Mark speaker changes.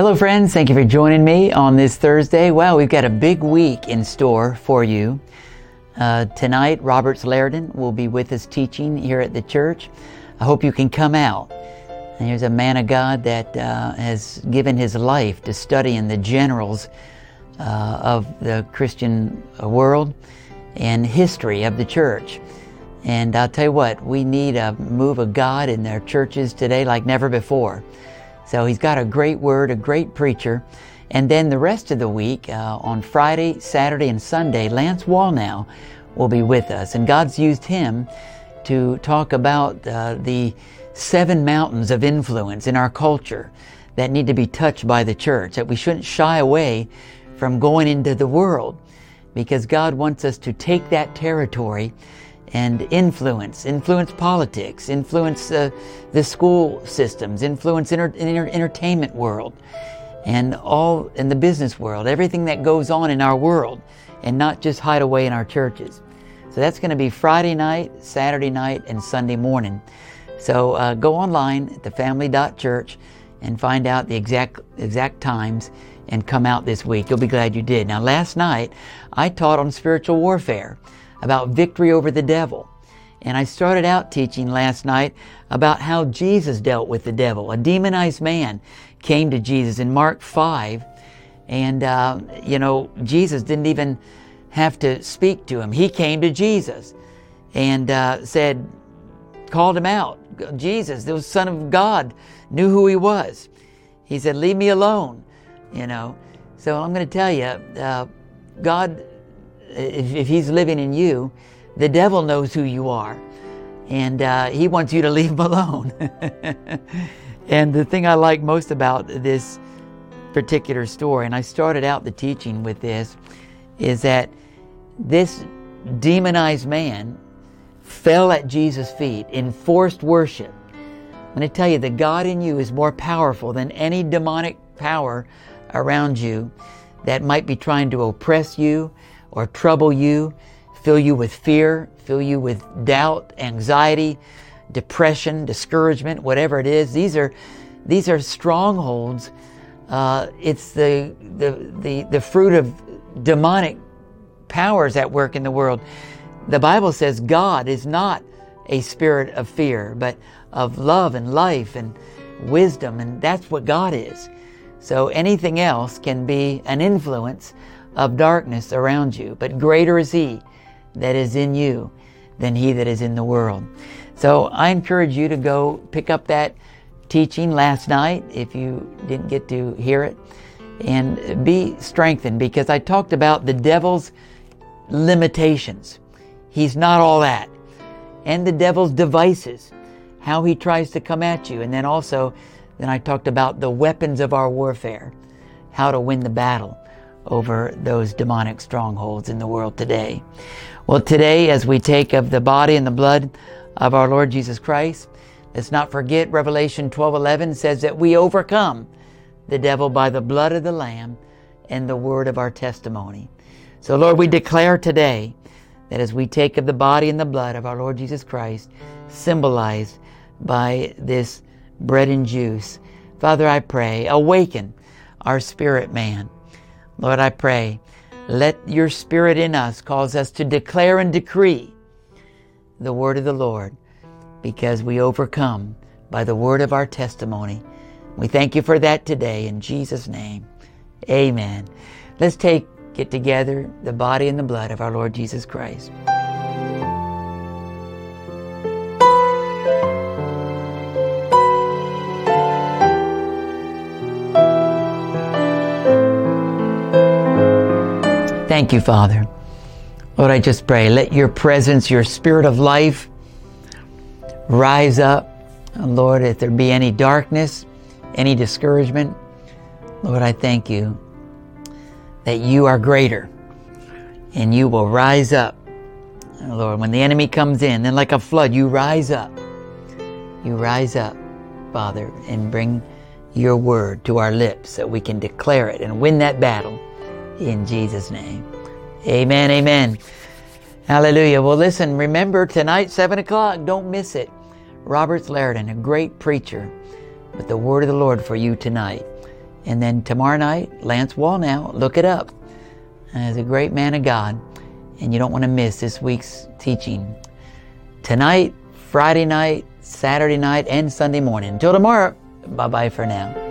Speaker 1: Hello, friends. Thank you for joining me on this Thursday. Well, we've got a big week in store for you. Uh, tonight, Roberts Liardon will be with us teaching here at the church. I hope you can come out. And here's a man of God that uh, has given his life to studying the generals uh, of the Christian world and history of the church. And I'll tell you what, we need a move of God in their churches today like never before. So he's got a great word, a great preacher. And then the rest of the week, uh, on Friday, Saturday, and Sunday, Lance Wallnau will be with us. And God's used him to talk about uh, the seven mountains of influence in our culture that need to be touched by the church, that we shouldn't shy away from going into the world because God wants us to take that territory and influence, influence politics, influence uh, the school systems, influence inter- inter- entertainment world, and all in the business world, everything that goes on in our world, and not just hide away in our churches. So that's going to be Friday night, Saturday night, and Sunday morning. So uh, go online at thefamily.church and find out the exact exact times and come out this week. You'll be glad you did. Now, last night I taught on spiritual warfare about victory over the devil. And I started out teaching last night about how Jesus dealt with the devil. A demonized man came to Jesus in Mark 5, and, uh, you know, Jesus didn't even have to speak to him. He came to Jesus and uh, said, called him out. Jesus, the Son of God, knew who he was. He said, Leave me alone, you know. So I'm going to tell you, uh, God if, if he's living in you, the devil knows who you are. And uh, he wants you to leave him alone. and the thing I like most about this particular story, and I started out the teaching with this, is that this demonized man fell at Jesus' feet in forced worship. I'm going to tell you that God in you is more powerful than any demonic power around you that might be trying to oppress you, or trouble you, fill you with fear, fill you with doubt, anxiety, depression, discouragement, whatever it is. These are these are strongholds. Uh, it's the, the the the fruit of demonic powers at work in the world. The Bible says God is not a spirit of fear, but of love and life and wisdom, and that's what God is. So anything else can be an influence of darkness around you, but greater is He that is in you than he that is in the world. So I encourage you to go pick up that teaching last night if you didn't get to hear it and be strengthened because I talked about the devil's limitations. He's not all that. And the devil's devices, how he tries to come at you. And then also, then I talked about the weapons of our warfare, how to win the battle over those demonic strongholds in the world today. Well, today, as we take of the body and the blood of our Lord Jesus Christ, let's not forget Revelation 12:11 says that we overcome the devil by the blood of the lamb and the word of our testimony. So Lord, we declare today that as we take of the body and the blood of our Lord Jesus Christ, symbolized by this bread and juice, Father, I pray, awaken our spirit man Lord, I pray, let your spirit in us cause us to declare and decree the word of the Lord because we overcome by the word of our testimony. We thank you for that today in Jesus' name. Amen. Let's take it together, the body and the blood of our Lord Jesus Christ. Thank you, Father. Lord, I just pray, let your presence, your spirit of life rise up. Lord, if there be any darkness, any discouragement, Lord, I thank you that you are greater and you will rise up. Lord, when the enemy comes in, then like a flood, you rise up. You rise up, Father, and bring your word to our lips that we can declare it and win that battle in Jesus' name. Amen, amen. Hallelujah. Well, listen, remember tonight, 7 o'clock, don't miss it. Roberts Liardon, a great preacher, with the word of the Lord for you tonight. And then tomorrow night, Lance Wallnau, look it up. As a great man of God, and you don't want to miss this week's teaching. Tonight, Friday night, Saturday night, and Sunday morning. Until tomorrow, bye bye for now.